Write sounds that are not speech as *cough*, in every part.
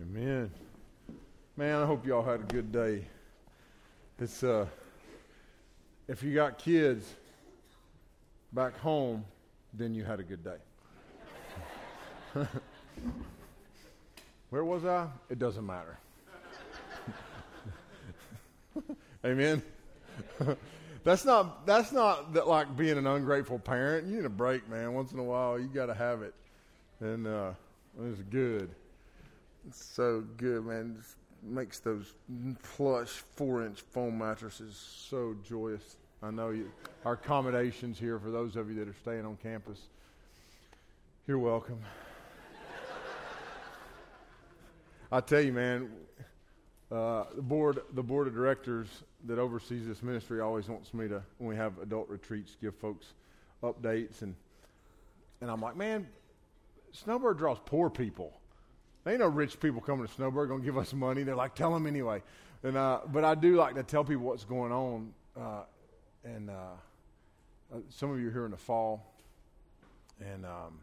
Amen. Man, I hope y'all had a good day. It's uh if you got kids back home, then you had a good day. *laughs* Where was I? It doesn't matter. *laughs* Amen. *laughs* that's not that's not that like being an ungrateful parent. You need a break, man. Once in a while, you got to have it, and uh, it's good. So good, man. Makes those plush four-inch foam mattresses so joyous. I know you. Our accommodations here for those of you that are staying on campus. You're welcome. I tell you, man, uh, the board, the board of directors that oversees this ministry always wants me to, when we have adult retreats, give folks updates, and and I'm like, man, Snowbird draws poor people. There know rich people coming to Snowbird going to give us money. They're like, tell them anyway. And uh, but I do like to tell people what's going on. Uh, and uh, uh some of you are here in the fall, and um,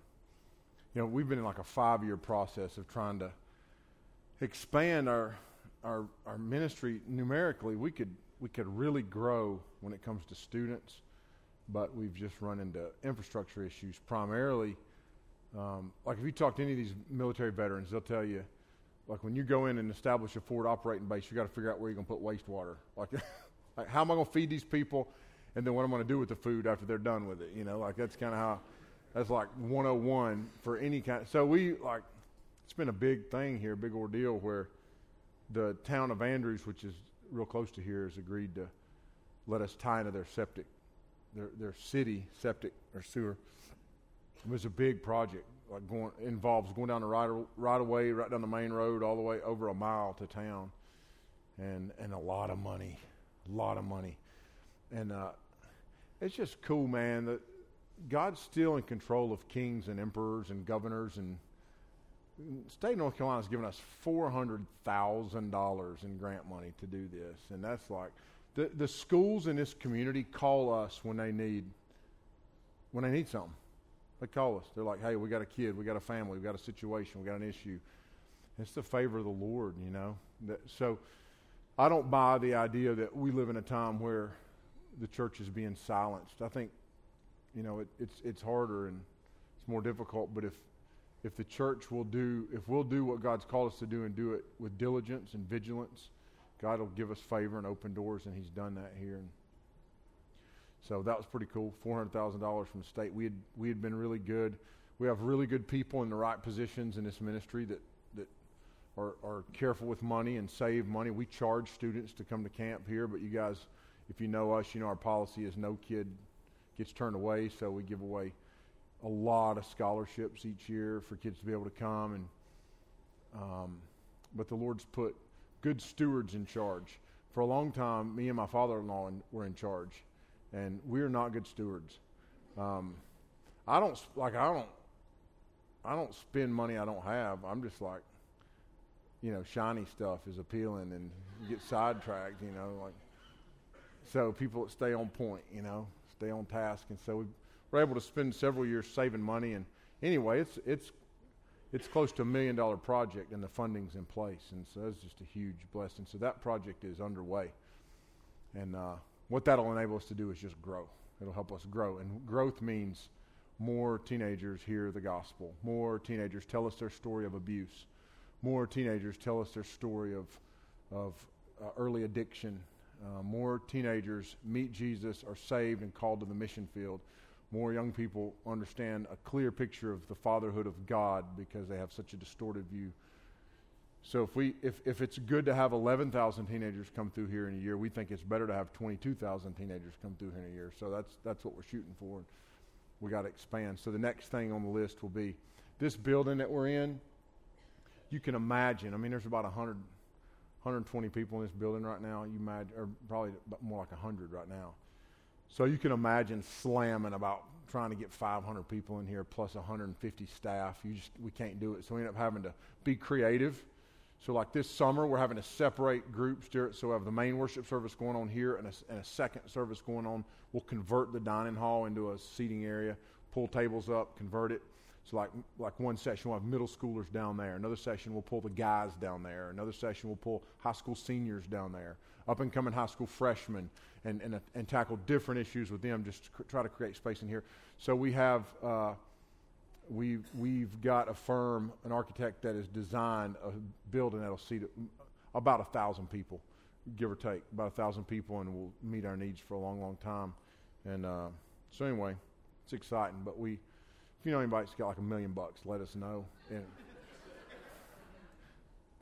you know we've been in like a five-year process of trying to expand our our our ministry numerically. We could we could really grow when it comes to students, but we've just run into infrastructure issues primarily um, like if you talk to any of these military veterans, they'll tell you, like when you go in and establish a forward operating base, you got to figure out where you're going to put wastewater. Like, *laughs* like how am I going to feed these people, and then what I'm going to do with the food after they're done with it? You know, like that's kind of how. That's like 101 for any kind. So we like, it's been a big thing here, a big ordeal where the town of Andrews, which is real close to here, has agreed to let us tie into their septic, their their city septic or sewer. It was a big project, like going involves going down the right right away, right down the main road, all the way over a mile to town, and and a lot of money, a lot of money, and uh, it's just cool, man. That God's still in control of kings and emperors and governors and state of North Carolina has given us four hundred thousand dollars in grant money to do this, and that's like the the schools in this community call us when they need when they need something. They call us. They're like, hey, we got a kid, we got a family, we got a situation, we got an issue. It's the favor of the Lord, you know. So I don't buy the idea that we live in a time where the church is being silenced. I think, you know, it, it's it's harder and it's more difficult. But if if the church will do, if we'll do what God's called us to do and do it with diligence and vigilance, God will give us favor and open doors, and He's done that here. And so that was pretty cool. Four hundred thousand dollars from the state. We had we had been really good. We have really good people in the right positions in this ministry that that are, are careful with money and save money. We charge students to come to camp here, but you guys, if you know us, you know our policy is no kid gets turned away. So we give away a lot of scholarships each year for kids to be able to come. And um, but the Lord's put good stewards in charge. For a long time, me and my father-in-law were in charge and we're not good stewards. Um, I don't like I don't I don't spend money I don't have. I'm just like, you know, shiny stuff is appealing and get sidetracked, you know, like so people stay on point, you know, stay on task, and so we we're able to spend several years saving money. And anyway, it's it's it's close to a million dollar project, and the funding's in place, and so that's just a huge blessing. So that project is underway, and uh, what that'll enable us to do is just grow. It'll help us grow. And growth means more teenagers hear the gospel, more teenagers tell us their story of abuse, more teenagers tell us their story of, of uh, early addiction, uh, more teenagers meet Jesus, are saved, and called to the mission field. More young people understand a clear picture of the fatherhood of God because they have such a distorted view so if we if, if it's good to have 11,000 teenagers come through here in a year, we think it's better to have 22,000 teenagers come through here in a year. So that's that's what we're shooting for. We got to expand. So the next thing on the list will be this building that we're in. you can imagine. I mean, there's about 100, 120 people in this building right now. You imagine, or probably more like 100 right now. So you can imagine slamming about trying to get 500 people in here plus 150 staff. You just we can't do it. So we end up having to be creative. So like this summer, we're having to separate groups. So we have the main worship service going on here and a, and a second service going on. We'll convert the dining hall into a seating area, pull tables up, convert it. So like like one session we'll have middle schoolers down there. Another session we'll pull the guys down there. Another session we'll pull high school seniors down there. Up and coming high school freshmen and, and, and tackle different issues with them, just to cr- try to create space in here. So we have, uh, we've, we've got a firm, an architect that has designed a building that'll seat about a thousand people, give or take, about a thousand people, and will meet our needs for a long, long time. And uh, so anyway, it's exciting. But we, if you know anybody that's got like a million bucks, let us know. And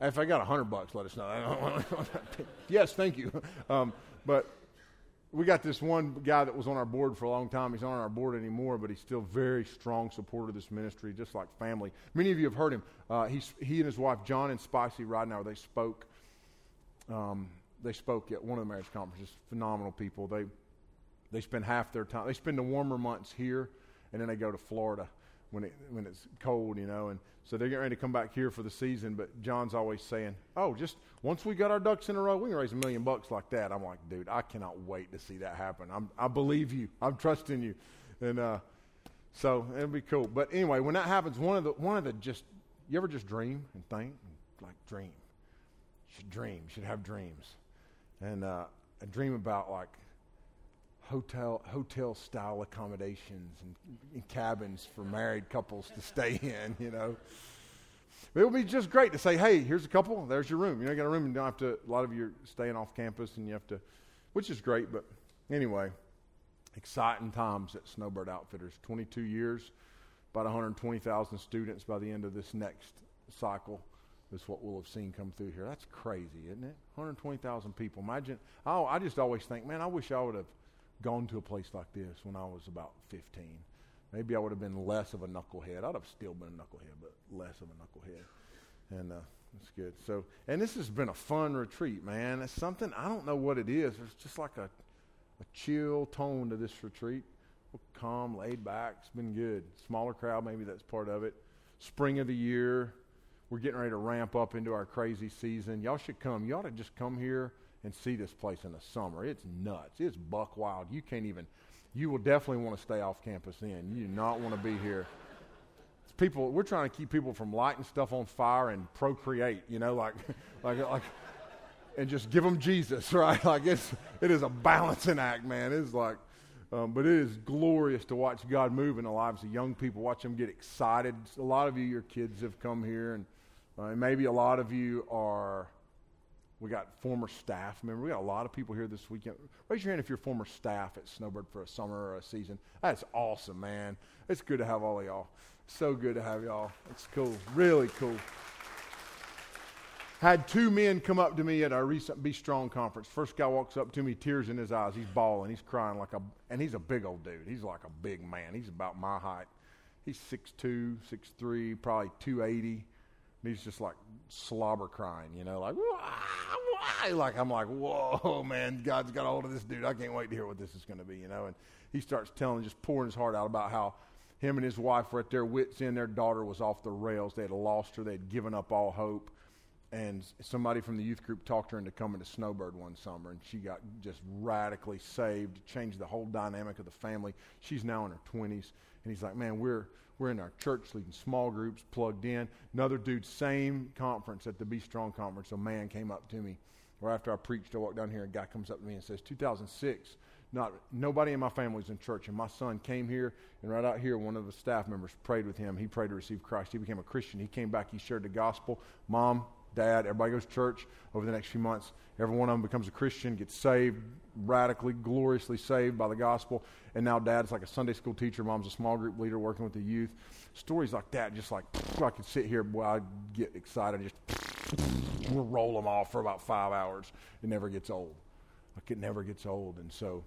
*laughs* if I got a hundred bucks, let us know. *laughs* yes, thank you. *laughs* Um, but we got this one guy that was on our board for a long time. He's not on our board anymore, but he's still very strong supporter of this ministry, just like family. Many of you have heard him. Uh, he's, he and his wife, John and Spicy right now, they spoke. Um, they spoke at one of the marriage conferences. Phenomenal people. They they spend half their time. They spend the warmer months here, and then they go to Florida when it when it's cold, you know. And so they're getting ready to come back here for the season. But John's always saying, "Oh, just once we got our ducks in a row, we can raise a million bucks like that." I'm like, dude, I cannot wait to see that happen. I'm, I believe you. I'm trusting you, and uh, so it'll be cool. But anyway, when that happens, one of the one of the just you ever just dream and think like dream. Should dream. Should have dreams, and uh, I dream about like hotel hotel style accommodations and, and, cabins for married couples to stay *laughs* in, you know. It would be just great to say, hey, here's a couple, there's your room. You know, you got a room, and you don't have to, a lot of you are staying off campus, and you have to, which is great, but anyway, exciting times at Snowbird Outfitters. 22 years, about 120,000 students by the end of this next cycle is what we'll have seen come through here. That's crazy, isn't it? 120,000 people. Imagine, oh, I just always think, man, I wish I would have – gone to a place like this when I was about 15. Maybe I would have been less of a knucklehead. I'd have still been a knucklehead, but less of a knucklehead. And uh, that's good. So, and this has been a fun retreat, man. It's something I don't know what it is. It's just like a, a chill tone to this retreat. Calm, laid back. It's been good. Smaller crowd, maybe that's part of it. Spring of the year, we're getting ready to ramp up into our crazy season. Y'all should come. You ought to just come here and see this place in the summer. It's nuts. It's buck wild. You can't even, you will definitely want to stay off campus then. You do not want to be here. It's people, we're trying to keep people from lighting stuff on fire and procreate, you know, like, *laughs* like, like, and just give them Jesus, *laughs* right? Like it's, it is a balancing act, man. It's like, um, but it is glorious to watch God move in the lives of young people, watch them get excited. A lot of you, your kids have come here, and uh, maybe a lot of you are we got former staff. Remember, we got a lot of people here this weekend. Raise your hand if you're former staff at Snowbird for a summer or a season. That's awesome, man. It's good to have all of y'all. So good to have y'all. It's cool. Really cool. Had two men come up to me at our recent Be Strong conference. First guy walks up to me, tears in his eyes. He's bawling. He's crying like a, and he's a big old dude. He's like a big man. He's about my height. He's 6'2", 6'3", probably 280 he's just like slobber crying, you know, like, wah, wah. like I'm like, whoa, man, God's got a hold of this dude. I can't wait to hear what this is going to be, you know. And he starts telling, just pouring his heart out about how him and his wife were at their wits' end. Their daughter was off the rails. They had lost her. They had given up all hope. And somebody from the youth group talked her into coming to Snowbird one summer, and she got just radically saved, changed the whole dynamic of the family. She's now in her 20s, and he's like, man, we're we're in our church leading small groups, plugged in. Another dude, same conference at the Be Strong conference. A man came up to me, or after I preached, I walked down here. And a guy comes up to me and says, 2006, not nobody in my family was in church, and my son came here, and right out here, one of the staff members prayed with him. He prayed to receive Christ. He became a Christian. He came back. He shared the gospel. Mom, dad, everybody goes to church over the next few months. Every one of them becomes a Christian, gets saved, radically, gloriously saved by the gospel. And now dad's like a Sunday school teacher, mom's a small group leader working with the youth. Stories like that, just like I could sit here, boy, I'd get excited, just roll them off for about five hours. It never gets old. Like it never gets old. And so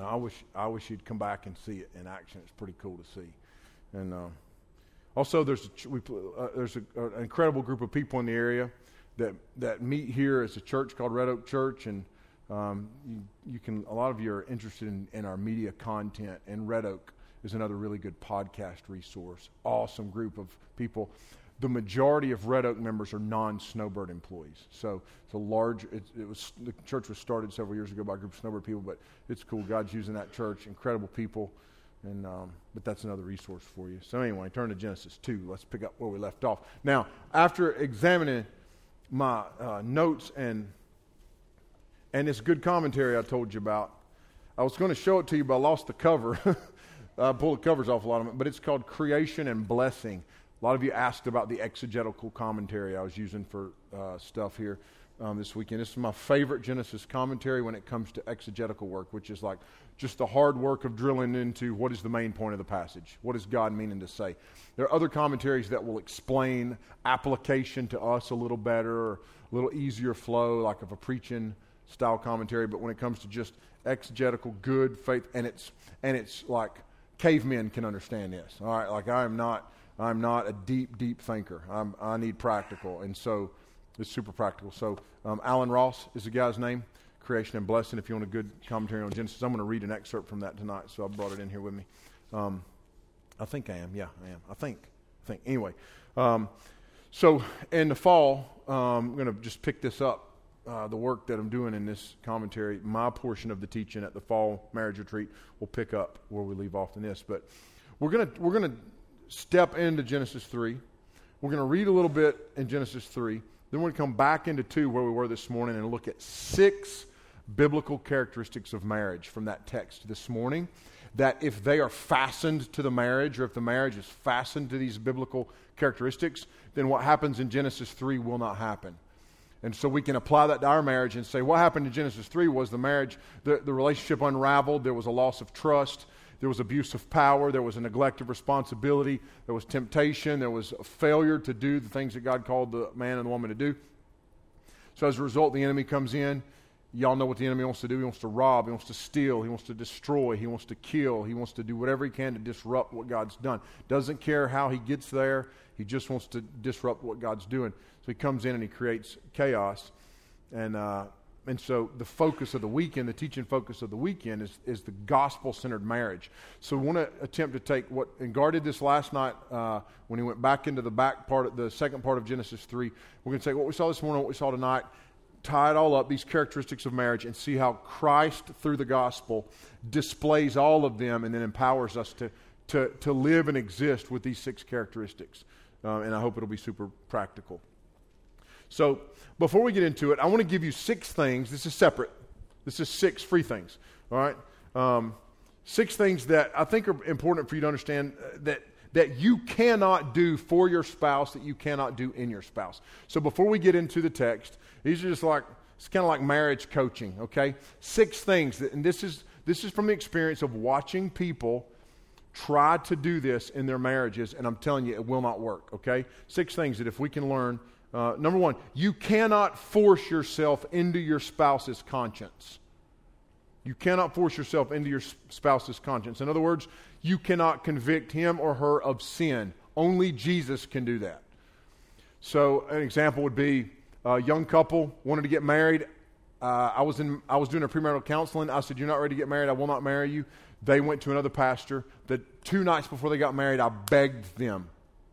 I wish I wish you'd come back and see it in action. It's pretty cool to see. And uh, Also, there's a, we, uh, there's a, uh, an incredible group of people in the area that that meet here as a church called Red Oak Church, and um, you, you, can. A lot of you are interested in, in our media content, and Red Oak is another really good podcast resource. Awesome group of people. The majority of Red Oak members are non-Snowbird employees, so it's a large. It, it was the church was started several years ago by a group of Snowbird people, but it's cool. God's using that church. Incredible people. And, um, but that's another resource for you. So, anyway, turn to Genesis 2. Let's pick up where we left off. Now, after examining my uh, notes and, and this good commentary I told you about, I was going to show it to you, but I lost the cover. *laughs* I pulled the covers off a lot of it, but it's called Creation and Blessing. A lot of you asked about the exegetical commentary I was using for uh, stuff here um, this weekend. This is my favorite Genesis commentary when it comes to exegetical work, which is like just the hard work of drilling into what is the main point of the passage. What is God meaning to say? There are other commentaries that will explain application to us a little better or a little easier flow, like of a preaching style commentary. But when it comes to just exegetical, good faith, and it's and it's like cavemen can understand this. All right, like I am not I'm not a deep deep thinker. I'm, I need practical, and so it's super practical. So um, Allen Ross is the guy's name creation and blessing. If you want a good commentary on Genesis, I'm going to read an excerpt from that tonight, so I brought it in here with me. Um, I think I am. Yeah, I am. I think. I think. Anyway, um, so in the fall, um, I'm going to just pick this up. Uh, the work that I'm doing in this commentary, my portion of the teaching at the fall marriage retreat, will pick up where we leave off in this. But we're going to we're going to step into Genesis three. We're going to read a little bit in Genesis three. Then we're going to come back into two where we were this morning and look at six biblical characteristics of marriage from that text this morning. That if they are fastened to the marriage, or if the marriage is fastened to these biblical characteristics, then what happens in Genesis 3 will not happen. And so we can apply that to our marriage and say, what happened in Genesis 3 was the marriage, the, the relationship unraveled, there was a loss of trust, there was abuse of power, there was a neglect of responsibility, there was temptation, there was a failure to do the things that God called the man and the woman to do. So as a result, the enemy comes in Y'all know what the enemy wants to do. He wants to rob. He wants to steal. He wants to destroy. He wants to kill. He wants to do whatever he can to disrupt what God's done. Doesn't care how he gets there. He just wants to disrupt what God's doing. So he comes in and he creates chaos. And, uh, and so the focus of the weekend, the teaching focus of the weekend is, is the gospel centered marriage. So we want to attempt to take what, and Gar did this last night uh, when he went back into the back part, of, the second part of Genesis 3. We're going to take what we saw this morning, what we saw tonight, tie it all up, these characteristics of marriage, and see how Christ, through the gospel, displays all of them and then empowers us to, to, to live and exist with these six characteristics. Uh, and I hope it'll be super practical. So, before we get into it, I want to give you six things. This is separate. This is six free things. All right? Um, six things that I think are important for you to understand uh, that that you cannot do for your spouse that you cannot do in your spouse. So before we get into the text, these are just like it's kind of like marriage coaching, okay? Six things that, and this is this is from the experience of watching people try to do this in their marriages, and I'm telling you, it will not work, okay? Six things that if we can learn. Uh, number one, you cannot force yourself into your spouse's conscience. You cannot force yourself into your spouse's conscience. In other words, you cannot convict him or her of sin. Only Jesus can do that. So, an example would be a young couple wanted to get married. Uh, I, was in, I was doing a premarital counseling. I said, You're not ready to get married. I will not marry you. They went to another pastor. The two nights before they got married, I begged them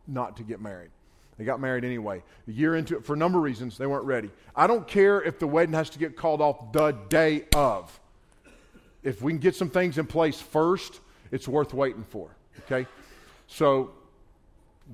not to get married. They got married anyway. A year into it, for a number of reasons, they weren't ready. I don't care if the wedding has to get called off the day of. If we can get some things in place first, it's worth waiting for. Okay? So,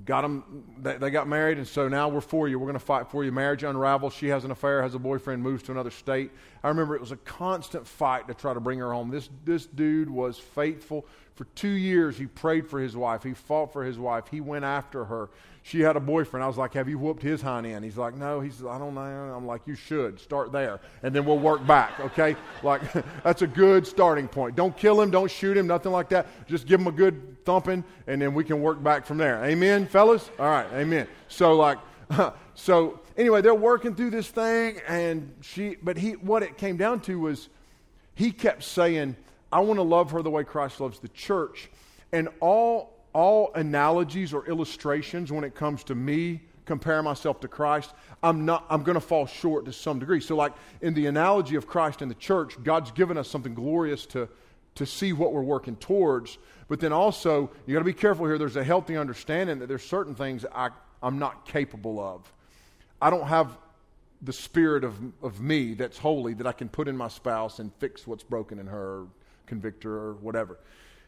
got them, they, they got married, and so now we're for you. We're going to fight for you. Marriage unravels. She has an affair, has a boyfriend, moves to another state. I remember it was a constant fight to try to bring her home. This, this dude was faithful. For two years, he prayed for his wife. He fought for his wife. He went after her she had a boyfriend. I was like, Have you whooped his hind end? He's like, No. He's, I don't know. I'm like, You should. Start there. And then we'll work back, okay? *laughs* like, *laughs* that's a good starting point. Don't kill him. Don't shoot him. Nothing like that. Just give him a good thumping, and then we can work back from there. Amen, fellas? All right. Amen. So, like, *laughs* so anyway, they're working through this thing, and she, but he, what it came down to was he kept saying, I want to love her the way Christ loves the church. And all all analogies or illustrations when it comes to me comparing myself to Christ, I'm not I'm going to fall short to some degree. So like in the analogy of Christ and the church, God's given us something glorious to to see what we're working towards. But then also, you got to be careful here. There's a healthy understanding that there's certain things I, I'm not capable of. I don't have the spirit of, of me that's holy that I can put in my spouse and fix what's broken in her, convict her, or whatever.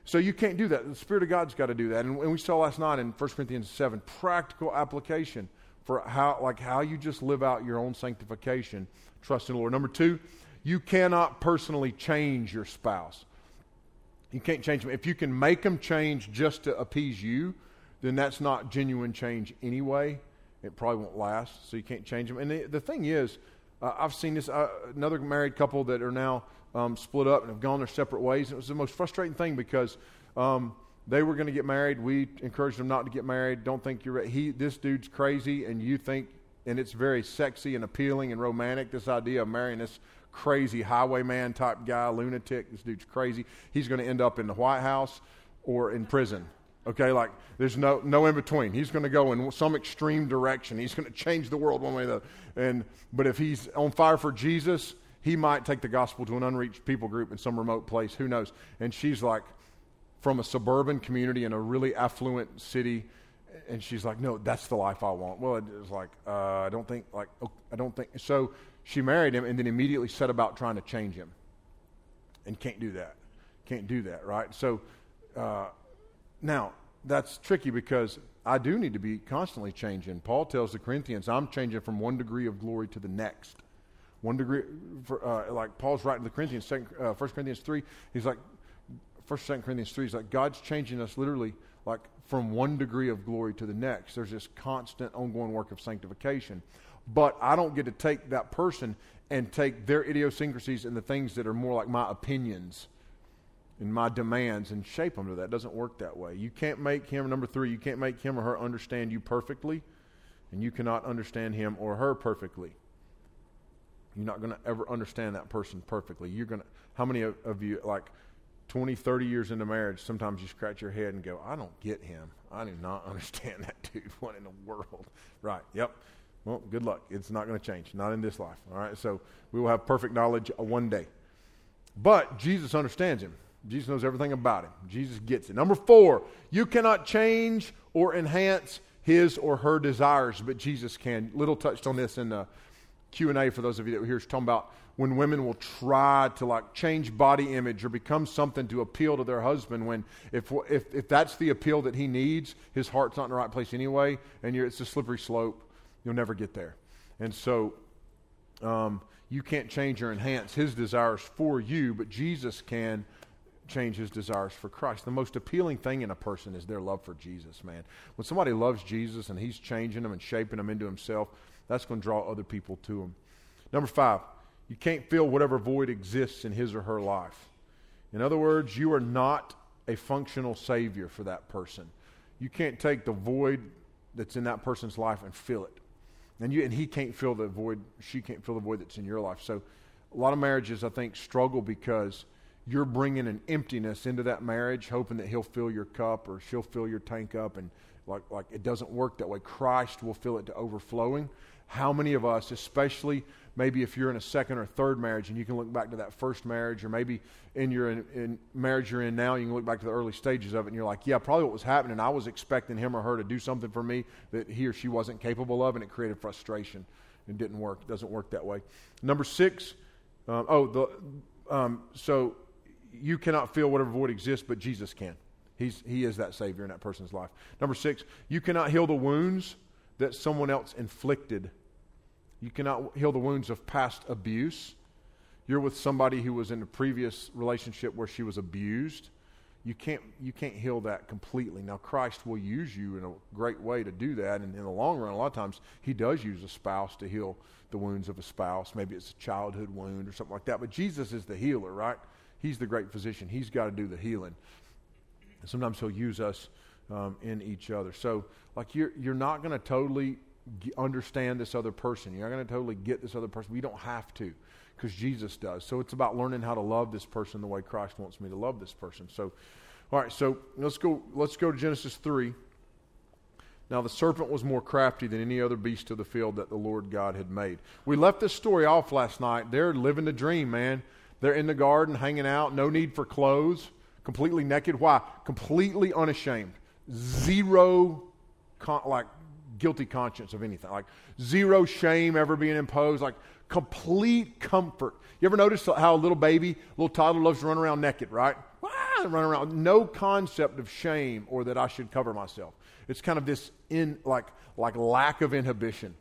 So you can't do that. The Spirit of God's got to do that. And, and we saw last night in 1 Corinthians 7 practical application for how, like how you just live out your own sanctification, trust in the Lord. Number two, you cannot personally change your spouse. You can't change them. If you can make them change just to appease you, then that's not genuine change anyway. It probably won't last, so you can't change them. And the, the thing is, uh, I've seen this uh, another married couple that are now um, split up and have gone their separate ways. It was the most frustrating thing because um, they were going to get married. We encouraged them not to get married. Don't think you're. He, this dude's crazy, and you think, and it's very sexy and appealing and romantic. This idea of marrying this crazy highwayman type guy, lunatic. This dude's crazy. He's going to end up in the White House or in prison. Okay, like there's no no in between. He's going to go in some extreme direction. He's going to change the world one way or the other. And but if he's on fire for Jesus, he might take the gospel to an unreached people group in some remote place. Who knows? And she's like from a suburban community in a really affluent city, and she's like, "No, that's the life I want." Well, it was like, uh, I don't think like oh, I don't think so. She married him and then immediately set about trying to change him, and can't do that. Can't do that, right? So. Uh, now, that's tricky because I do need to be constantly changing. Paul tells the Corinthians, I'm changing from one degree of glory to the next. One degree, for, uh, like Paul's writing to the Corinthians, second, uh, 1 Corinthians 3, he's like, 1 2 Corinthians 3, he's like, God's changing us literally like from one degree of glory to the next. There's this constant ongoing work of sanctification. But I don't get to take that person and take their idiosyncrasies and the things that are more like my opinions and my demands and shape them to that. It doesn't work that way. You can't make him, number three, you can't make him or her understand you perfectly, and you cannot understand him or her perfectly. You're not going to ever understand that person perfectly. You're going to, how many of, of you, like 20, 30 years into marriage, sometimes you scratch your head and go, I don't get him. I do not *laughs* understand that dude. What in the world? Right. Yep. Well, good luck. It's not going to change. Not in this life. All right. So we will have perfect knowledge uh, one day. But Jesus understands him. Jesus knows everything about him. Jesus gets it. Number four, you cannot change or enhance his or her desires, but Jesus can. Little touched on this in the Q&A for those of you that were here. talking about when women will try to like change body image or become something to appeal to their husband when if, if, if that's the appeal that he needs, his heart's not in the right place anyway, and it's a slippery slope. You'll never get there. And so um, you can't change or enhance his desires for you, but Jesus can change his desires for Christ. The most appealing thing in a person is their love for Jesus, man. When somebody loves Jesus and he's changing them and shaping them into himself, that's going to draw other people to him. Number five, you can't fill whatever void exists in his or her life. In other words, you are not a functional savior for that person. You can't take the void that's in that person's life and fill it. And, you, and he can't fill the void, she can't fill the void that's in your life. So a lot of marriages, I think, struggle because you're bringing an emptiness into that marriage, hoping that he'll fill your cup or she'll fill your tank up, and like, like it doesn't work that way. Christ will fill it to overflowing. How many of us, especially maybe if you're in a second or third marriage and you can look back to that first marriage, or maybe in your in, in marriage you're in now, you can look back to the early stages of it, and you're like, yeah, probably what was happening, I was expecting him or her to do something for me that he or she wasn't capable of, and it created frustration. It didn't work. It doesn't work that way. Number six, um, oh, the, um, so you cannot feel whatever void exists, but Jesus can. He's, he is that Savior in that person's life. Number six, you cannot heal the wounds that someone else inflicted. You cannot heal the wounds of past abuse. You're with somebody who was in a previous relationship where she was abused. You can't, you can't heal that completely. Now, Christ will use you in a great way to do that. And in the long run, a lot of times, He does use a spouse to heal the wounds of a spouse. Maybe it's a childhood wound or something like that. But Jesus is the healer, right? He's the great physician. He's got to do the healing. And sometimes He'll use us um, in each other. So, like, you're, you're not going to totally g- understand this other person. You're not going to totally get this other person. We don't have to because Jesus does. So, it's about learning how to love this person the way Christ wants me to love this person. So, All right, so let's go. Let's go to Genesis three. Now the serpent was more crafty than any other beast of the field that the Lord God had made. We left this story off last night. They're living the dream, man. They're in the garden, hanging out, no need for clothes, completely naked. Why? Completely unashamed. Zero, con- like, guilty conscience of anything. Like, zero shame ever being imposed. Like, complete comfort. You ever notice how a little baby, little toddler loves to run around naked, right? Run around. No concept of shame or that I should cover myself. It's kind of this in like like lack of inhibition.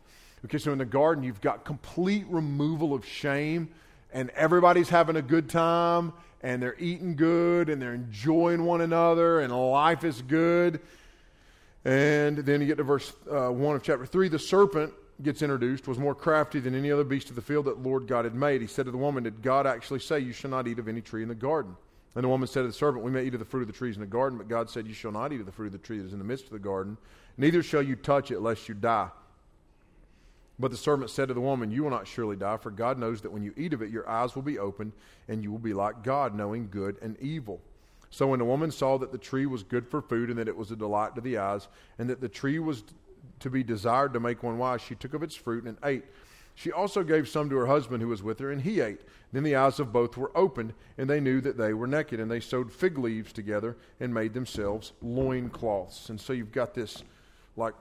Okay, so in the garden you've got complete removal of shame and everybody's having a good time and they're eating good and they're enjoying one another and life is good. And then you get to verse uh, 1 of chapter 3. The serpent gets introduced, was more crafty than any other beast of the field that Lord God had made. He said to the woman, Did God actually say, You shall not eat of any tree in the garden? And the woman said to the serpent, We may eat of the fruit of the trees in the garden, but God said, You shall not eat of the fruit of the tree that is in the midst of the garden, neither shall you touch it, lest you die. But the serpent said to the woman, You will not surely die, for God knows that when you eat of it, your eyes will be opened, and you will be like God, knowing good and evil. So when the woman saw that the tree was good for food, and that it was a delight to the eyes, and that the tree was to be desired to make one wise, she took of its fruit and ate. She also gave some to her husband who was with her, and he ate. Then the eyes of both were opened, and they knew that they were naked, and they sewed fig leaves together and made themselves loin cloths. And so you've got this, like,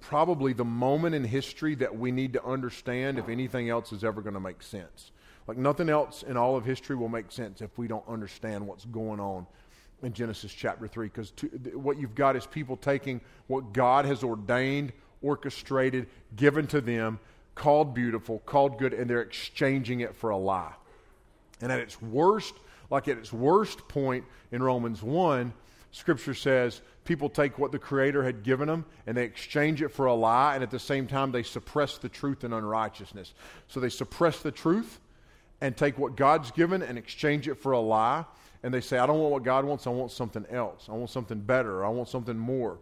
probably the moment in history that we need to understand if anything else is ever going to make sense. Like, nothing else in all of history will make sense if we don't understand what's going on in Genesis chapter 3. Because what you've got is people taking what God has ordained, orchestrated, given to them called beautiful, called good, and they're exchanging it for a lie. And at its worst, like at its worst point in Romans 1, Scripture says people take what the Creator had given them and they exchange it for a lie, and at the same time, they suppress the truth in unrighteousness. So they suppress the truth and take what God's given and exchange it for a lie, and they say, I don't want what God wants, I want something else. I want something better, I want something more.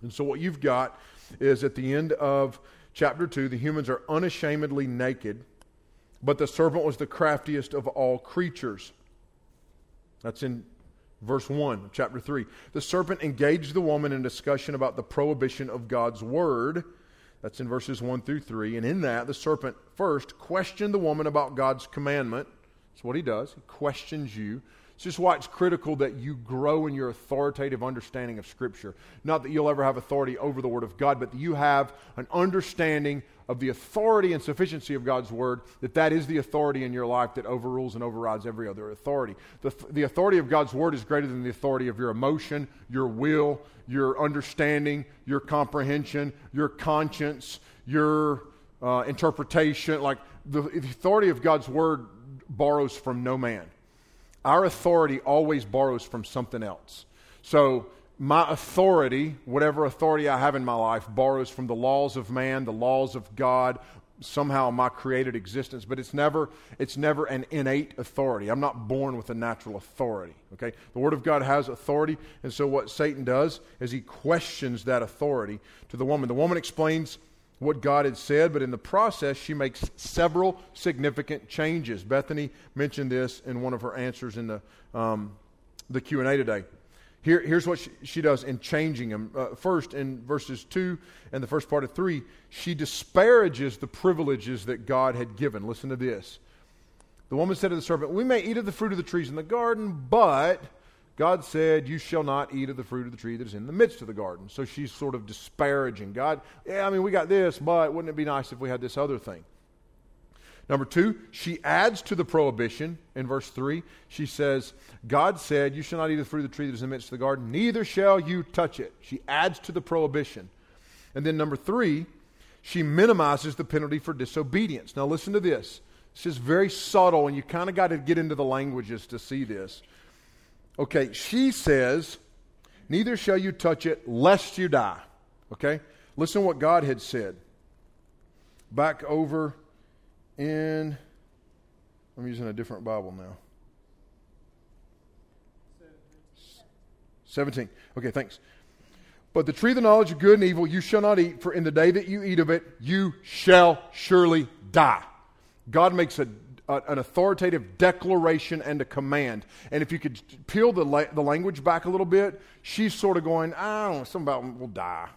And so what you've got is at the end of chapter 2, the humans are unashamedly naked, but the serpent was the craftiest of all creatures. That's in verse 1 chapter 3. The serpent engaged the woman in discussion about the prohibition of God's word. That's in verses 1 through 3. And in that, the serpent first questioned the woman about God's commandment. That's what he does. He questions you. It's just why it's critical that you grow in your authoritative understanding of Scripture. Not that you'll ever have authority over the Word of God, but that you have an understanding of the authority and sufficiency of God's Word, that that is the authority in your life that overrules and overrides every other authority. The, the authority of God's Word is greater than the authority of your emotion, your will, your understanding, your comprehension, your conscience, your uh, interpretation. Like the, the authority of God's Word borrows from no man our authority always borrows from something else. So, my authority, whatever authority I have in my life, borrows from the laws of man, the laws of God, somehow my created existence, but it's never it's never an innate authority. I'm not born with a natural authority. Okay? The Word of God has authority, and so what Satan does is he questions that authority to the woman. The woman explains what God had said, but in the process, she makes several significant changes. Bethany mentioned this in one of her answers in the, um, the Q&A today. Here, here's what she, she, does in changing them. Uh, first, in verses 2 and the first part of 3, she disparages the privileges that God had given. Listen to this. The woman said to the serpent, We may eat of the fruit of the trees in the garden, but God said, You shall not eat of the fruit of the tree that is in the midst of the garden. So she's sort of disparaging God. Yeah, I mean, we got this, but wouldn't it be nice if we had this other thing? Number two, she adds to the prohibition in verse 3. She says, God said, You shall not eat the fruit of the tree that is in the midst of the garden, neither shall you touch it. She adds to the prohibition. And then number three, she minimizes the penalty for disobedience. Now listen to this. This is very subtle, and you kind of got to get into the languages to see this. Okay, she says, Neither shall you touch it, lest you die. Okay? Listen to what God had said. Back over in, I'm using a different Bible now. 17. Okay, thanks. But the tree of the knowledge of good and evil you shall not eat, for in the day that you eat of it, you shall surely die. God makes a, uh, an authoritative declaration and a command. And if you could peel the, la- the language back a little bit, she's sort of going, I don't know, something about we'll die,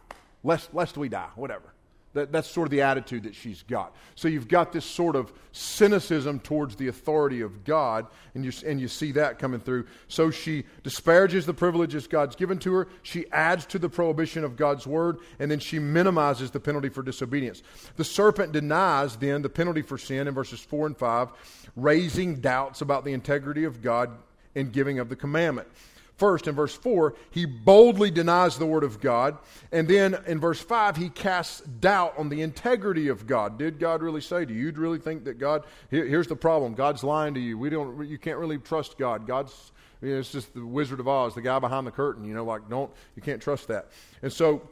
lest, lest we die, whatever. That, that's sort of the attitude that she's got. So you've got this sort of cynicism towards the authority of God, and you, and you see that coming through. So she disparages the privileges God's given to her, she adds to the prohibition of God's word, and then she minimizes the penalty for disobedience. The serpent denies then the penalty for sin in verses 4 and 5, raising doubts about the integrity of God in giving of the commandment. First, in verse 4, he boldly denies the word of God. And then in verse 5, he casts doubt on the integrity of God. Did God really say to you? You'd really think that God, here, here's the problem God's lying to you. We don't, you can't really trust God. God's, you know, it's just the Wizard of Oz, the guy behind the curtain. You know, like, don't, you can't trust that. And so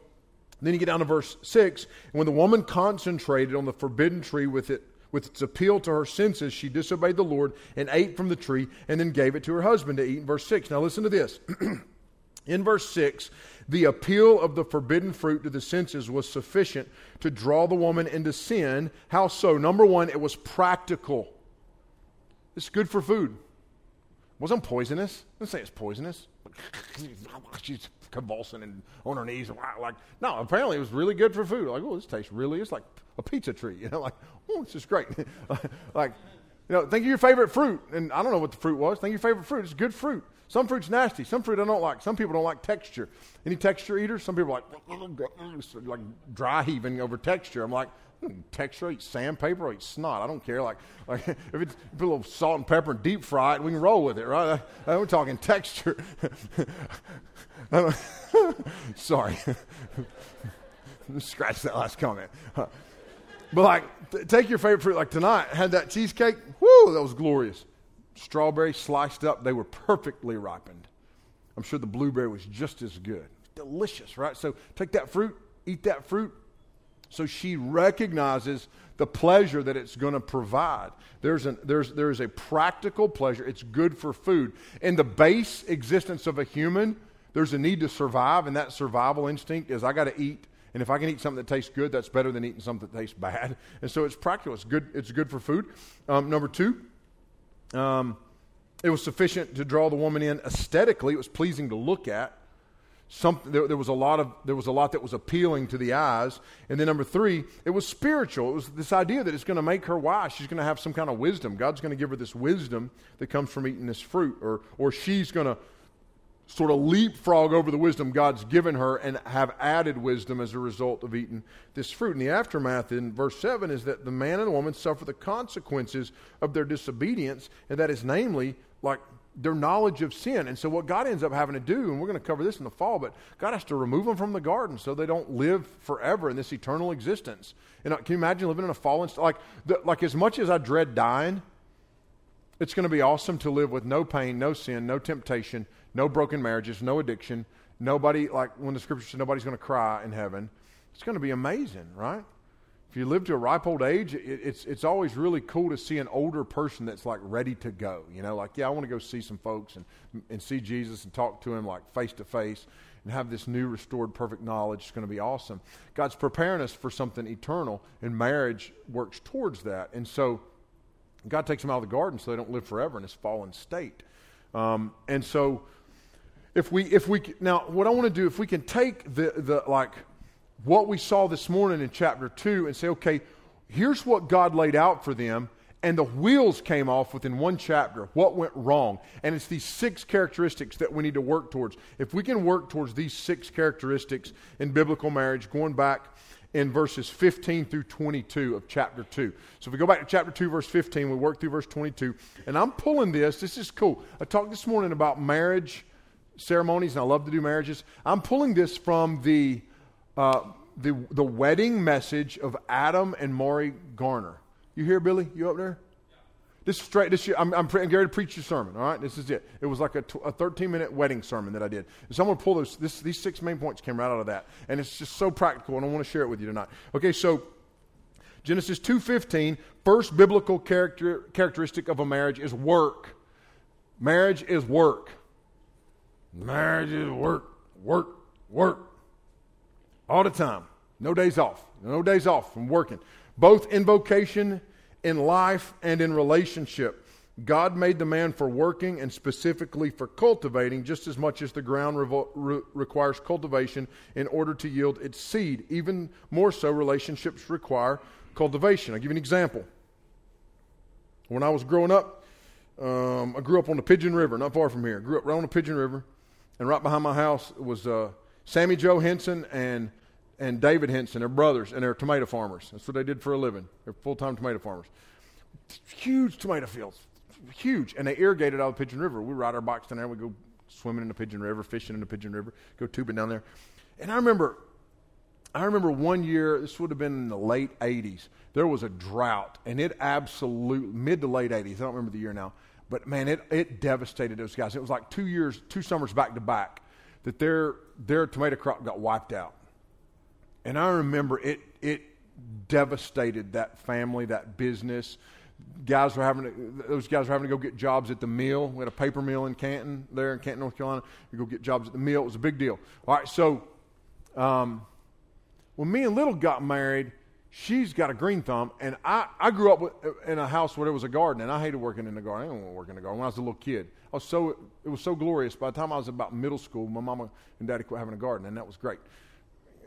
then you get down to verse 6. And when the woman concentrated on the forbidden tree with it, with its appeal to her senses, she disobeyed the Lord and ate from the tree and then gave it to her husband to eat. In verse 6. Now listen to this. *clears throat* in verse 6, the appeal of the forbidden fruit to the senses was sufficient to draw the woman into sin. How so? Number one, it was practical. It's good for food. It wasn't poisonous. Let's say it's poisonous. *laughs* She's convulsing and on her knees. Like, no, apparently it was really good for food. Like, oh, this tastes really, it's like a pizza tree. *laughs* You know, like, this is great. *laughs* like, you know, think of your favorite fruit. And I don't know what the fruit was. Think of your favorite fruit. It's good fruit. Some fruit's nasty. Some fruit I don't like. Some people don't like texture. Any texture eaters? Some people are like, *laughs* like dry heaving over texture. I'm like, hmm, texture, eat sandpaper, eat snot. I don't care. Like, *laughs* like if it's put a little salt and pepper and deep fry it, we can roll with it, right? Uh, we're talking texture. Sorry. Scratch that last comment. But like, take your favorite fruit. Like tonight, had that cheesecake. Whoo, that was glorious. Strawberry sliced up. They were perfectly ripened. I'm sure the blueberry was just as good. Delicious, right? So take that fruit, eat that fruit. So she recognizes the pleasure that it's going to provide. There's, an, there's, there's a practical pleasure. It's good for food. In the base existence of a human, there's a need to survive, and that survival instinct is I got to eat and if I can eat something that tastes good, that's better than eating something that tastes bad. *laughs* And so it's practical. It's good, it's good for food. Um, number two, um, it was sufficient to draw the woman in aesthetically. It was pleasing to look at. Something, there, there, was a lot of there was a lot that was appealing to the eyes and then number three it was spiritual it was this idea that it's going to make her wise she's going to have some kind of wisdom god's going to give her this wisdom that comes from eating this fruit or or she's going to sort of leapfrog over the wisdom God's given her and have added wisdom as a result of eating this fruit. And the aftermath in verse 7 is that the man and the woman suffer the consequences of their disobedience, and that is namely, like, their knowledge of sin. And so, what God ends up having to do, and we're going to cover this in the fall, but God has to remove them from the garden so they don't live forever in this eternal existence. And uh, can you imagine living in a fallen state? Like, like, as much as I dread dying, it's going to be awesome to live with no pain, no sin, no temptation, no broken marriages, no addiction. Nobody, like when the scripture says nobody's going to cry in heaven. It's going to be amazing, right? If you live to a ripe old age, it, it's, it's always really cool to see an older person that's like ready to go. You know, like, yeah, I want to go see some folks and, and see Jesus and talk to him like face to face and have this new restored perfect knowledge. It's going to be awesome. God's preparing us for something eternal, and marriage works towards that. And so, God takes them out of the garden so they don't live forever in this fallen state. Um, and so, if we, if we, now, what I want to do, if we can take the, the, like, what we saw this morning in chapter 2 and say, okay, here's what God laid out for them, and the wheels came off within one chapter. What went wrong? And it's these six characteristics that we need to work towards. If we can work towards these six characteristics in biblical marriage, going back in verses 15 through 22 of chapter 2. So if we go back to chapter 2, verse 15, we work through verse 22. And I'm pulling this. This is cool. I talked this morning about marriage ceremonies, and I love to do marriages. I'm pulling this from the, uh, the, the wedding message of Adam and Maury Garner. You hear, Billy? You up there? This straight. This year, I'm, I'm, pre- I'm to preach your sermon. All right, this is it. It was like a 13 minute wedding sermon that I did. So I'm going to pull those. This, these six main points came right out of that, and it's just so practical, and I want to share it with you tonight. Okay, so Genesis 2:15, first biblical character, characteristic of a marriage is work. Marriage is work. Marriage work, work, work. All the time. No days off. No days off from working. Both in vocation in life and in relationship. God made the man for working and specifically for cultivating just as much as the ground revo- re- requires cultivation in order to yield its seed. Even more so, relationships require cultivation. I'll give you an example. When I was growing up, um, I grew up on the Pigeon River, not far from here. I grew up right on the Pigeon River, and right behind my house was uh, Sammy Joe Henson and and David Henson. They're brothers, and they're tomato farmers. That's what they did for a living. They're full time tomato farmers. Huge tomato fields, huge, and they irrigated out of the Pigeon River. We ride our bikes down there. We go swimming in the Pigeon River, fishing in the Pigeon River, go tubing down there. And I remember, I remember one year. This would have been in the late '80s. There was a drought, and it absolutely mid to late '80s. I don't remember the year now, but man, it it devastated those guys. It was like two years, two summers back to back that their their tomato crop got wiped out. And I remember it it devastated that family, that business. Guys were having to, those guys were having to go get jobs at the mill. We had a paper mill in Canton, there in Canton, North Carolina. You go get jobs at the mill. It was a big deal. All right, so um, when me and Lil got married, she's got a green thumb, and I, I grew up with, in a house where there was a garden, and I hated working in the garden. I didn't want to work in the garden when I was a little kid. I was so it was so glorious. By the time I was about middle school, my mama and daddy quit having a garden, and that was great.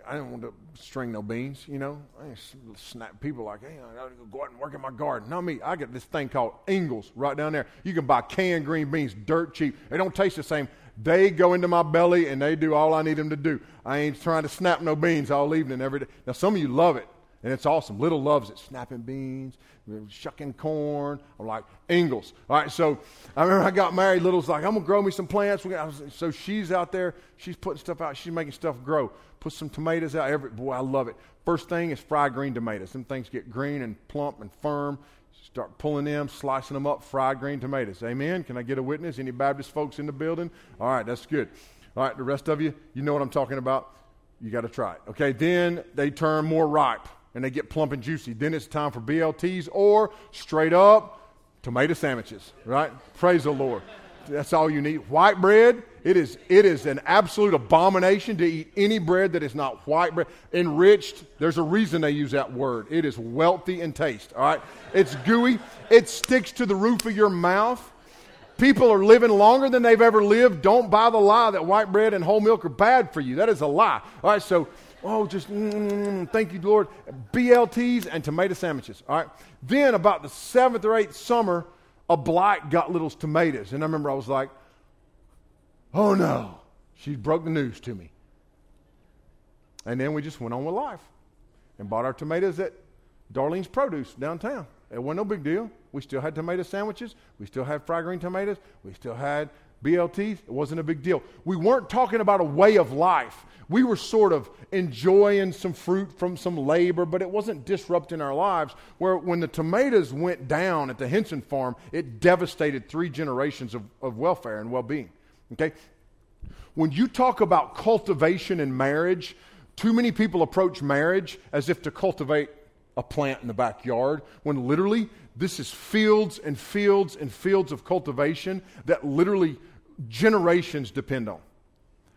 I didn't want to string no beans, you know. I snap people like, hey, I gotta go out and work in my garden. Not me. I got this thing called Ingles right down there. You can buy canned green beans, dirt cheap. They don't taste the same. They go into my belly and they do all I need them to do. I ain't trying to snap no beans all evening every day. Now some of you love it. And it's awesome. Lil loves it. Snapping beans, shucking corn. I'm like, Ingles. All right, so I remember I got married. Lil's like, I'm going to grow me some plants. So she's out there. She's putting stuff out. She's making stuff grow. Put some tomatoes out. Every, boy, I love it. First thing is fried green tomatoes. Them things get green and plump and firm. Start pulling them, slicing them up, fried green tomatoes. Amen. Can I get a witness? Any Baptist folks in the building? All right, that's good. All right, the rest of you, you know what I'm talking about. You got to try it. Okay, then they turn more ripe and they get plump and juicy. Then it's time for BLTs or straight up tomato sandwiches, right? Praise the Lord. That's all you need. White bread, it is, it is an absolute abomination to eat any bread that is not white bread. Enriched, there's a reason they use that word. It is wealthy in taste, all right? It's gooey, it sticks to the roof of your mouth. People are living longer than they've ever lived. Don't buy the lie that white bread and whole milk are bad for you. That is a lie. All right, so oh, just mm, mm, mm, mm, thank you, Lord. BLTs and tomato sandwiches. All right. Then about the seventh or eighth summer, a blight got Lil's tomatoes, and I remember I was like, oh no, she broke the news to me. And then we just went on with life and bought our tomatoes at Darlene's Produce downtown. It wasn't no big deal. We still had tomato sandwiches. We still had fried green tomatoes. We still had BLTs. It wasn't a big deal. We weren't talking about a way of life. We were sort of enjoying some fruit from some labor, but it wasn't disrupting our lives. Where when the tomatoes went down at the Henson farm, it devastated three generations of, of welfare and well being. Okay? When you talk about cultivation and marriage, too many people approach marriage as if to cultivate a plant in the backyard, when literally this is fields and fields and fields of cultivation that literally generations depend on.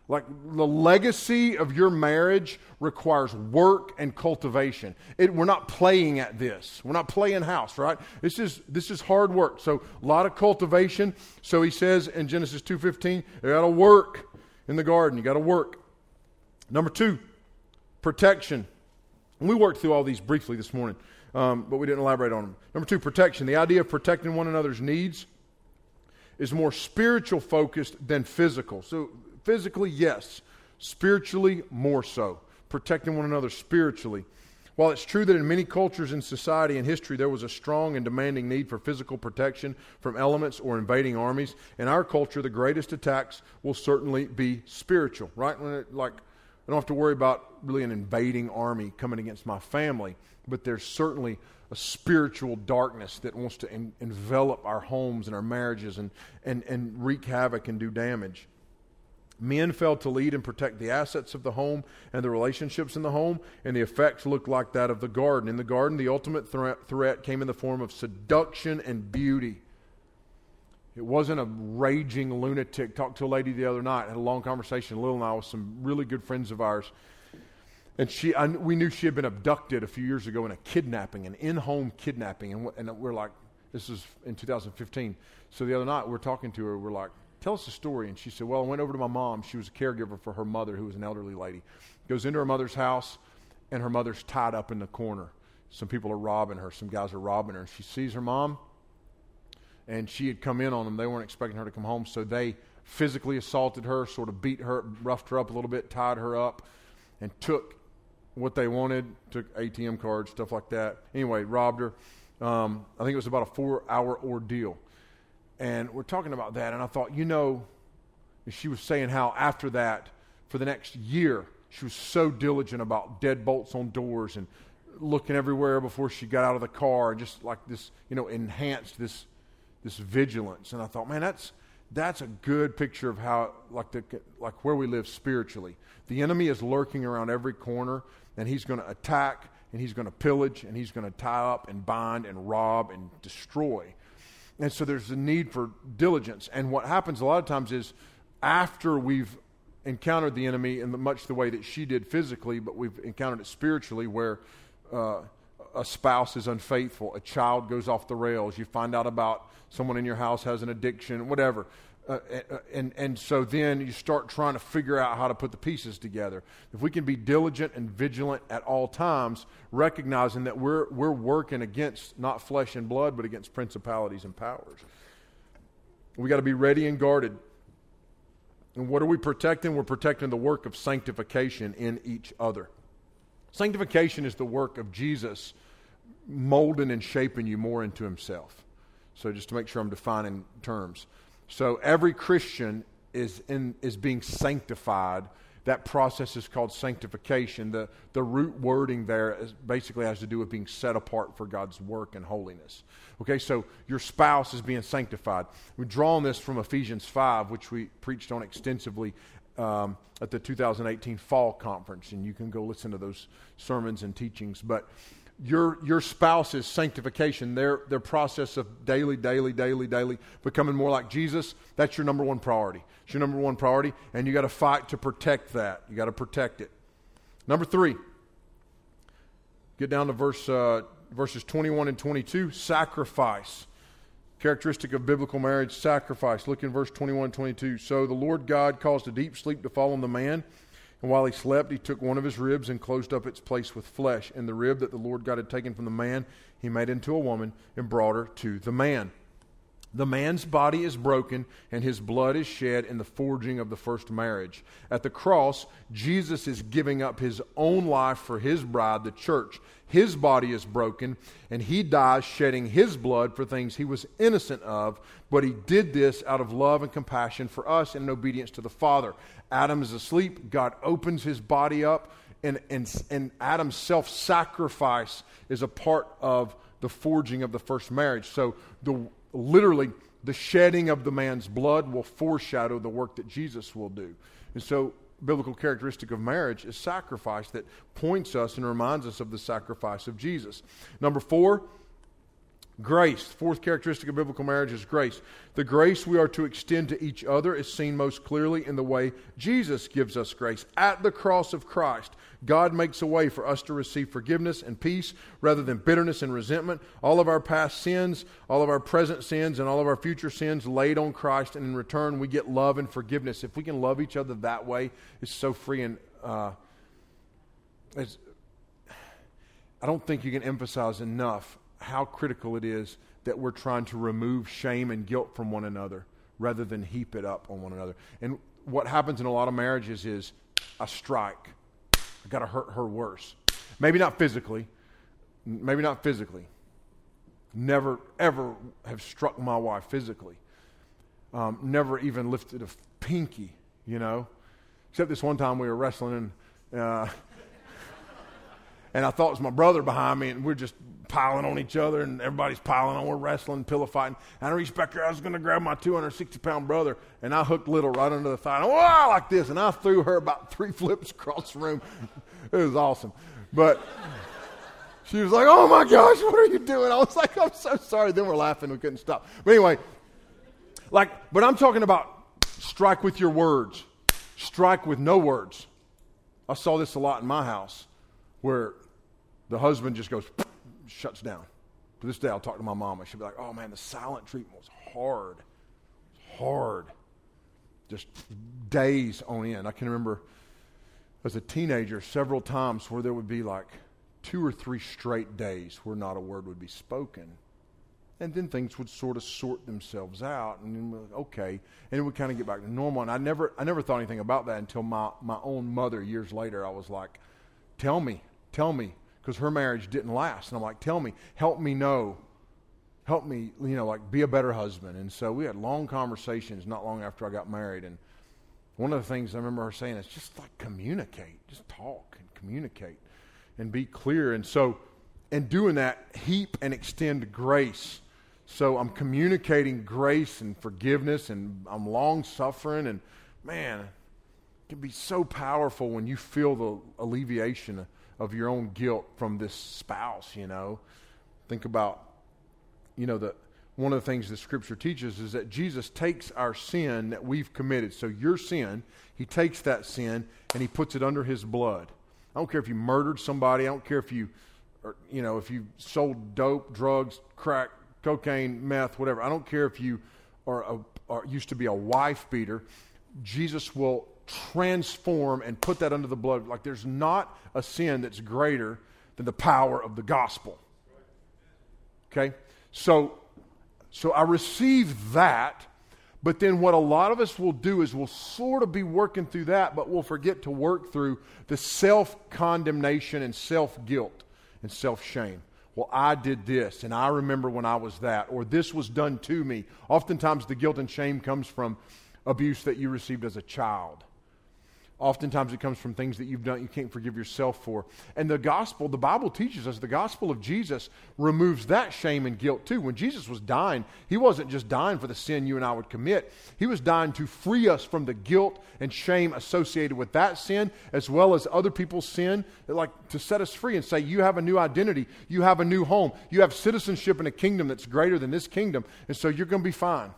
Like the legacy of your marriage requires work and cultivation. It, we're not playing at this. We're not playing house, right? This is this is hard work. So a lot of cultivation. So he says in Genesis two fifteen, you got to work in the garden. You got to work. Number two, protection. And we worked through all these briefly this morning, um, but we didn't elaborate on them. Number two, protection. The idea of protecting one another's needs is more spiritual focused than physical. So Physically, yes. Spiritually, more so. Protecting one another spiritually. While it's true that in many cultures in society and history there was a strong and demanding need for physical protection from elements or invading armies, in our culture the greatest attacks will certainly be spiritual, right? Like, I don't have to worry about really an invading army coming against my family, but there's certainly a spiritual darkness that wants to en- envelop our homes and our marriages and, and, and wreak havoc and do damage. Men failed to lead and protect the assets of the home and the relationships in the home, and the effects looked like that of the garden. In the garden, the ultimate threat, threat came in the form of seduction and beauty. It wasn't a raging lunatic. Talked to a lady the other night, had a long conversation, Lil and I, with some really good friends of ours. And she, I, we knew she had been abducted a few years ago in a kidnapping, an in-home kidnapping, and, and we're like, this is in 2015. So the other night we're talking to her, we're like, tell us the story, and she said, well, I went over to my mom. She was a caregiver for her mother, who was an elderly lady. Goes into her mother's house, and her mother's tied up in the corner. Some people are robbing her. Some guys are robbing her. And she sees her mom, and she had come in on them. They weren't expecting her to come home, so they physically assaulted her, sort of beat her, roughed her up a little bit, tied her up, and took what they wanted, took ATM cards, stuff like that. Anyway, robbed her. Um, I think it was about a four hour ordeal. And we're talking about that, and I thought, you know, she was saying how after that, for the next year, she was so diligent about deadbolts on doors and looking everywhere before she got out of the car, and just like this, you know, enhanced this this vigilance. And I thought, man, that's that's a good picture of how like the like where we live spiritually. The enemy is lurking around every corner and he's going to attack and he's going to pillage and he's going to tie up and bind and rob and destroy. And so there's a need for diligence. And what happens a lot of times is after we've encountered the enemy in much the way that she did physically, but we've encountered it spiritually where uh, a spouse is unfaithful, a child goes off the rails, you find out about someone in your house has an addiction, whatever. Uh, uh, and, and so then you start trying to figure out how to put the pieces together. If we can be diligent and vigilant at all times, recognizing that we're, we're working against not flesh and blood, but against principalities and powers. We got to be ready and guarded. And what are we protecting? We're protecting the work of sanctification in each other. Sanctification is the work of Jesus molding and shaping you more into himself. So, just to make sure I'm defining terms. So every Christian is, in, is being sanctified. That process is called sanctification. The, the root wording there is basically has to do with being set apart for God's work and holiness. Okay, so your spouse is being sanctified. We draw on this from Ephesians 5, which we preached on extensively um, at the 2018 fall conference, and you can go listen to those sermons and teachings. But your, your spouse's sanctification, their, their process of daily, daily, daily, daily becoming more like Jesus, that's your number one priority. It's your number one priority, and you got to fight to protect that. You got to protect it. Number three, get down to verse, uh, verses 21 and 22 sacrifice. Characteristic of biblical marriage, sacrifice. Look in verse 21 and 22. So the Lord God caused a deep sleep to fall on the man and while he slept, he took one of his ribs and closed up its place with flesh. And the rib that the Lord God had taken from the man, he made into a woman and brought her to the man. The man's body is broken and his blood is shed in the forging of the first marriage. At the cross, Jesus is giving up his own life for his bride, the church. His body is broken and he dies shedding his blood for things he was innocent of, but he did this out of love and compassion for us and in obedience to the Father. Adam is asleep. God opens his body up, and, and, and Adam's self sacrifice is a part of the forging of the first marriage. So, the, literally, the shedding of the man's blood will foreshadow the work that Jesus will do. And so, biblical characteristic of marriage is sacrifice that points us and reminds us of the sacrifice of Jesus. Number four, Grace. Fourth characteristic of biblical marriage is grace. The grace we are to extend to each other is seen most clearly in the way Jesus gives us grace. At the cross of Christ, God makes a way for us to receive forgiveness and peace rather than bitterness and resentment. All of our past sins, all of our present sins, and all of our future sins laid on Christ, and in return, we get love and forgiveness. If we can love each other that way, it's so free and. Uh, I don't think you can emphasize enough how critical it is that we're trying to remove shame and guilt from one another rather than heap it up on one another. And what happens in a lot of marriages is a strike. I got to hurt her worse. Maybe not physically. Maybe not physically. Never, ever have struck my wife physically. Um, never even lifted a pinky, you know. Except this one time we were wrestling and, uh, *laughs* and I thought it was my brother behind me, and we're just piling on each other, and everybody's piling on. We're wrestling, pillow fighting. And I reached back there. I was going to grab my 260 pound brother, and I hooked Lil right under the thigh. And, wow, like this. And I threw her about three *laughs* flips across the room. *laughs* It was awesome. But she was like, oh my gosh, what are you doing? I was like, I'm so sorry. Then we're laughing. We couldn't stop. But anyway, like, but I'm talking about strike with your words, strike with no words. I saw this a lot in my house where the husband just goes, shuts down. To this day, I'll talk to my mama. She'll be like, oh man, the silent treatment was hard. Hard. Just days on end. I can remember as a teenager several times where there would be like two or three straight days where not a word would be spoken. And then things would sort of sort themselves out, and then we're like, okay, and it would kind of get back to normal. And I never, I never thought anything about that until my, my own mother years later. I was like, tell me, tell me, because her marriage didn't last. And I'm like, tell me, help me know, help me, you know, like be a better husband. And so we had long conversations not long after I got married. And one of the things I remember her saying is just like communicate, just talk and communicate and be clear. And so, in doing that, heap and extend grace. So I'm communicating grace and forgiveness, and I'm long suffering. And man, it can be so powerful when you feel the alleviation of your own guilt from this spouse, you know. Think about, you know, the one of the things the scripture teaches is that Jesus takes our sin that we've committed. So your sin, he takes that sin and he puts it under his blood. I don't care if you murdered somebody, I don't care if you or, you know, if you sold dope, drugs, crack, cocaine, meth, whatever. I don't care if you are, a, are used to be a wife beater. Jesus will transform and put that under the blood. Like there's not a sin that's greater than the power of the gospel. Okay? So so I receive that, but then what a lot of us will do is we'll sort of be working through that, but we'll forget to work through the self condemnation and self guilt and self shame. Well, I did this, and I remember when I was that, or this was done to me. Oftentimes, the guilt and shame comes from abuse that you received as a child. Oftentimes it comes from things that you've done you can't forgive yourself for. And the gospel, the Bible teaches us the gospel of Jesus removes that shame and guilt too. When Jesus was dying, he wasn't just dying for the sin you and I would commit. He was dying to free us from the guilt and shame associated with that sin as well as other people's sin, like to set us free and say you have a new identity, you have a new home, you have citizenship in a kingdom that's greater than this kingdom, and so you're going to be fine.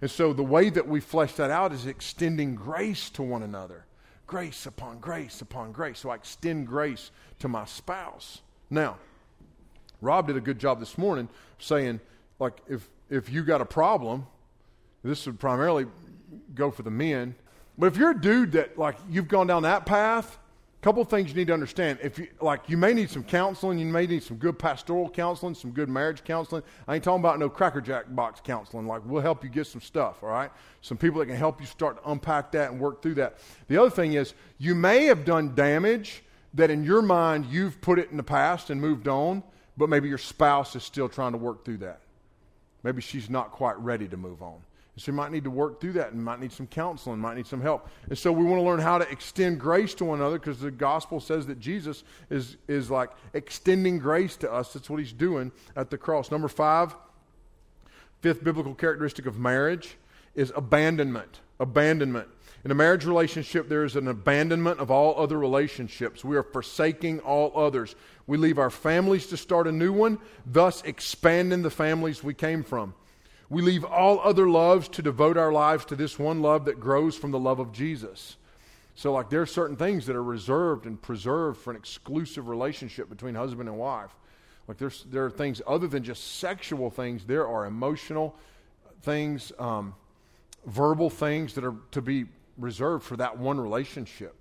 And so the way that we flesh that out is extending grace to one another. Grace upon grace upon grace. So I extend grace to my spouse. Now, Rob did a good job this morning saying, like, if, if you got a problem, this would primarily go for the men. But if you're a dude that, like, you've gone down that path, couple things you need to understand. If you like, you may need some counseling. You may need some good pastoral counseling, some good marriage counseling. I ain't talking about no crackerjack box counseling. Like, we'll help you get some stuff. All right, some people that can help you start to unpack that and work through that. The other thing is, you may have done damage that in your mind you've put it in the past and moved on, but maybe your spouse is still trying to work through that. Maybe she's not quite ready to move on. So you might need to work through that and might need some counseling, might need some help. And so we want to learn how to extend grace to one another because the gospel says that Jesus is, is like extending grace to us. That's what he's doing at the cross. Number five, fifth biblical characteristic of marriage is abandonment. Abandonment. In a marriage relationship, there is an abandonment of all other relationships. We are forsaking all others. We leave our families to start a new one, thus expanding the families we came from. We leave all other loves to devote our lives to this one love that grows from the love of Jesus. So, like, there are certain things that are reserved and preserved for an exclusive relationship between husband and wife. Like, there's, there are things other than just sexual things, there are emotional things, um, verbal things that are to be reserved for that one relationship.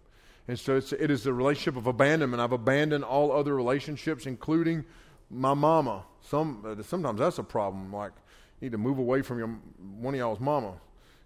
And so it's, it is a relationship of abandonment. I've abandoned all other relationships, including my mama. Some, sometimes that's a problem. Like, need to move away from your one of y'all's mama,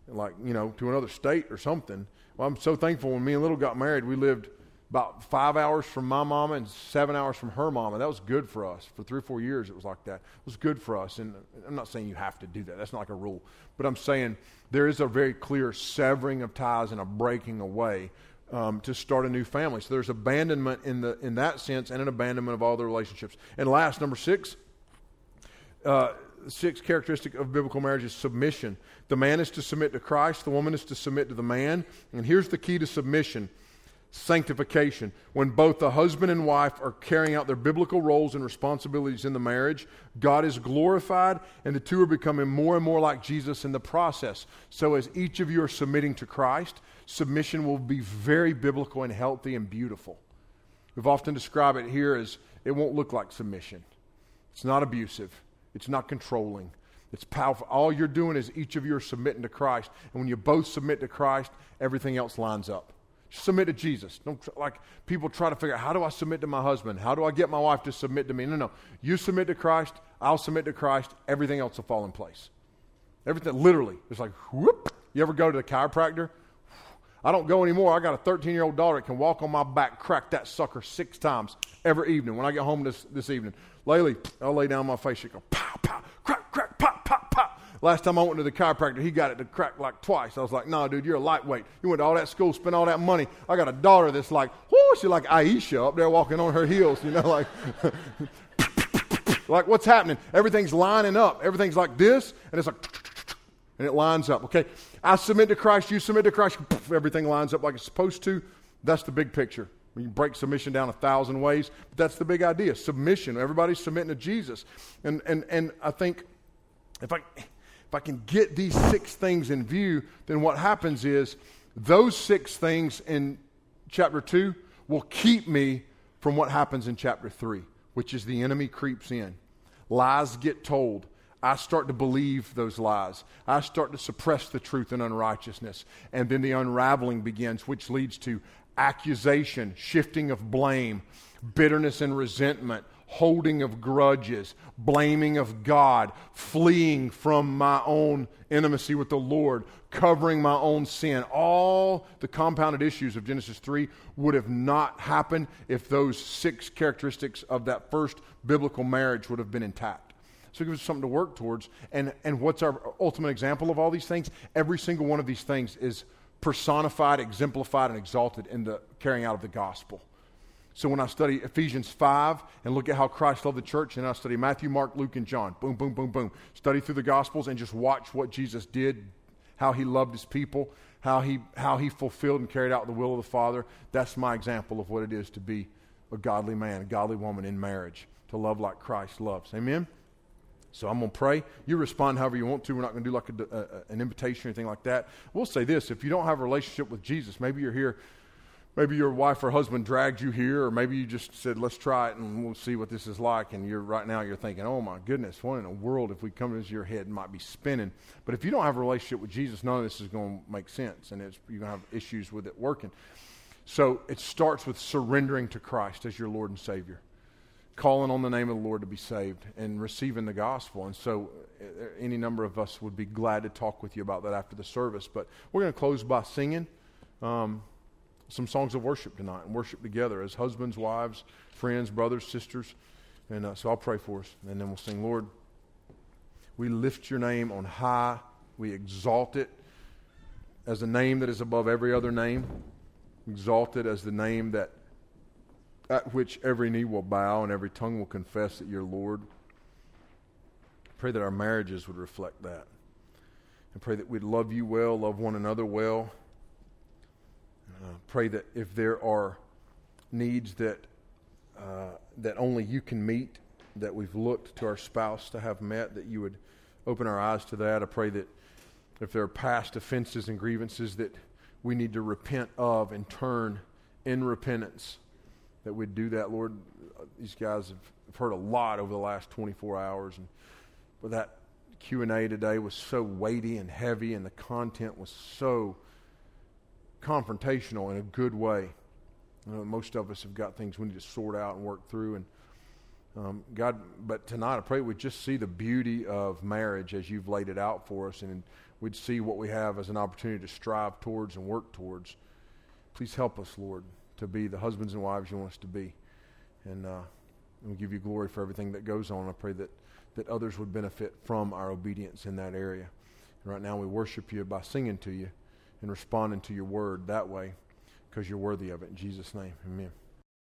like you know, to another state or something. Well, I'm so thankful when me and Lil got married, we lived about five hours from my mama and seven hours from her mama. That was good for us. For three or four years, it was like that. It was good for us. And I'm not saying you have to do that. That's not like a rule. But I'm saying there is a very clear severing of ties and a breaking away um, to start a new family. So there's abandonment in the in that sense, and an abandonment of all the relationships. And last, number six. Uh, sixth characteristic of biblical marriage is submission. The man is to submit to Christ, the woman is to submit to the man. And here's the key to submission sanctification. When both the husband and wife are carrying out their biblical roles and responsibilities in the marriage, God is glorified, and the two are becoming more and more like Jesus in the process. So, as each of you are submitting to Christ, submission will be very biblical and healthy and beautiful. We've often described it here as it won't look like submission. It's not abusive, it's not controlling. It's powerful. All you're doing is each of you are submitting to Christ. And when you both submit to Christ, everything else lines up. Submit to Jesus. Don't like people try to figure out how do I submit to my husband? How do I get my wife to submit to me? No, no. You submit to Christ, I'll submit to Christ, everything else will fall in place. Everything literally. It's like whoop. You ever go to the chiropractor? I don't go anymore. I got a 13 year old daughter that can walk on my back, crack that sucker six times every evening when I get home this, this evening. Laylee, I'll lay down on my face. She go pow, pow, crack, crack, pop, pop, pop. Last time I went to the chiropractor, he got it to crack like twice. I was like, nah, dude, you're a lightweight. You went to all that school, spent all that money. I got a daughter that's like, whoo, she's like Aisha up there walking on her heels, you know, like, *laughs* like what's happening? Everything's lining up. Everything's like this, and it's like, and it lines up, okay? I submit to Christ, you submit to Christ, everything lines up like it's supposed to. That's the big picture. You break submission down a thousand ways, but that's the big idea. Submission. Everybody's submitting to Jesus. And, and, and I think if I, if I can get these six things in view, then what happens is those six things in chapter 2 will keep me from what happens in chapter 3, which is the enemy creeps in. Lies get told. I start to believe those lies. I start to suppress the truth and unrighteousness. And then the unraveling begins, which leads to accusation, shifting of blame, bitterness and resentment, holding of grudges, blaming of God, fleeing from my own intimacy with the Lord, covering my own sin. All the compounded issues of Genesis 3 would have not happened if those six characteristics of that first biblical marriage would have been intact. So it gives us something to work towards. And, and what's our ultimate example of all these things? Every single one of these things is personified, exemplified, and exalted in the carrying out of the gospel. So when I study Ephesians 5 and look at how Christ loved the church, and I study Matthew, Mark, Luke, and John, boom, boom, boom, boom, study through the gospels and just watch what Jesus did, how he loved his people, how he, how he fulfilled and carried out the will of the Father. That's my example of what it is to be a godly man, a godly woman in marriage, to love like Christ loves. Amen? So I'm going to pray. You respond however you want to. We're not going to do like a, a, an invitation or anything like that. We'll say this if you don't have a relationship with Jesus, maybe you're here, maybe your wife or husband dragged you here, or maybe you just said, let's try it and we'll see what this is like. And you're right now, you're thinking, oh my goodness, what in the world if we come into your head might be spinning. But if you don't have a relationship with Jesus, none of this is going to make sense and you're going to have issues with it working. So it starts with surrendering to Christ as your Lord and Savior calling on the name of the Lord to be saved and receiving the gospel. And so, uh, any number of us would be glad to talk with you about that after the service. But we're going to close by singing um, some songs of worship tonight and worship together as husbands, wives, friends, brothers, sisters. And uh, so I'll pray for us, and then we'll sing, Lord, we lift your name on high, we exalt it as a name that is above every other name, exalt it as the name that at which every knee will bow and every tongue will confess that you're Lord. Pray that our marriages would reflect that. And pray that we'd love you well, love one another well. Uh, pray that if there are needs that, uh, that only you can meet, that we've looked to our spouse to have met, that you would open our eyes to that. I pray that if there are past offenses and grievances that we need to repent of and turn in repentance that we'd do that, Lord. These guys have heard a lot over the last 24 hours, and but that Q and A today was so weighty and heavy, and the content was so confrontational in a good way. You know, most of us have got things we need to sort out and work through, and um, God. But tonight, I pray we'd just see the beauty of marriage as you've laid it out for us, and we'd see what we have as an opportunity to strive towards and work towards. Please help us, Lord to be the husbands and wives you want us to be. And uh, we give you glory for everything that goes on. I pray that, that others would benefit from our obedience in that area. And right now we worship you by singing to you and responding to your word that way because you're worthy of it. In Jesus' name, amen.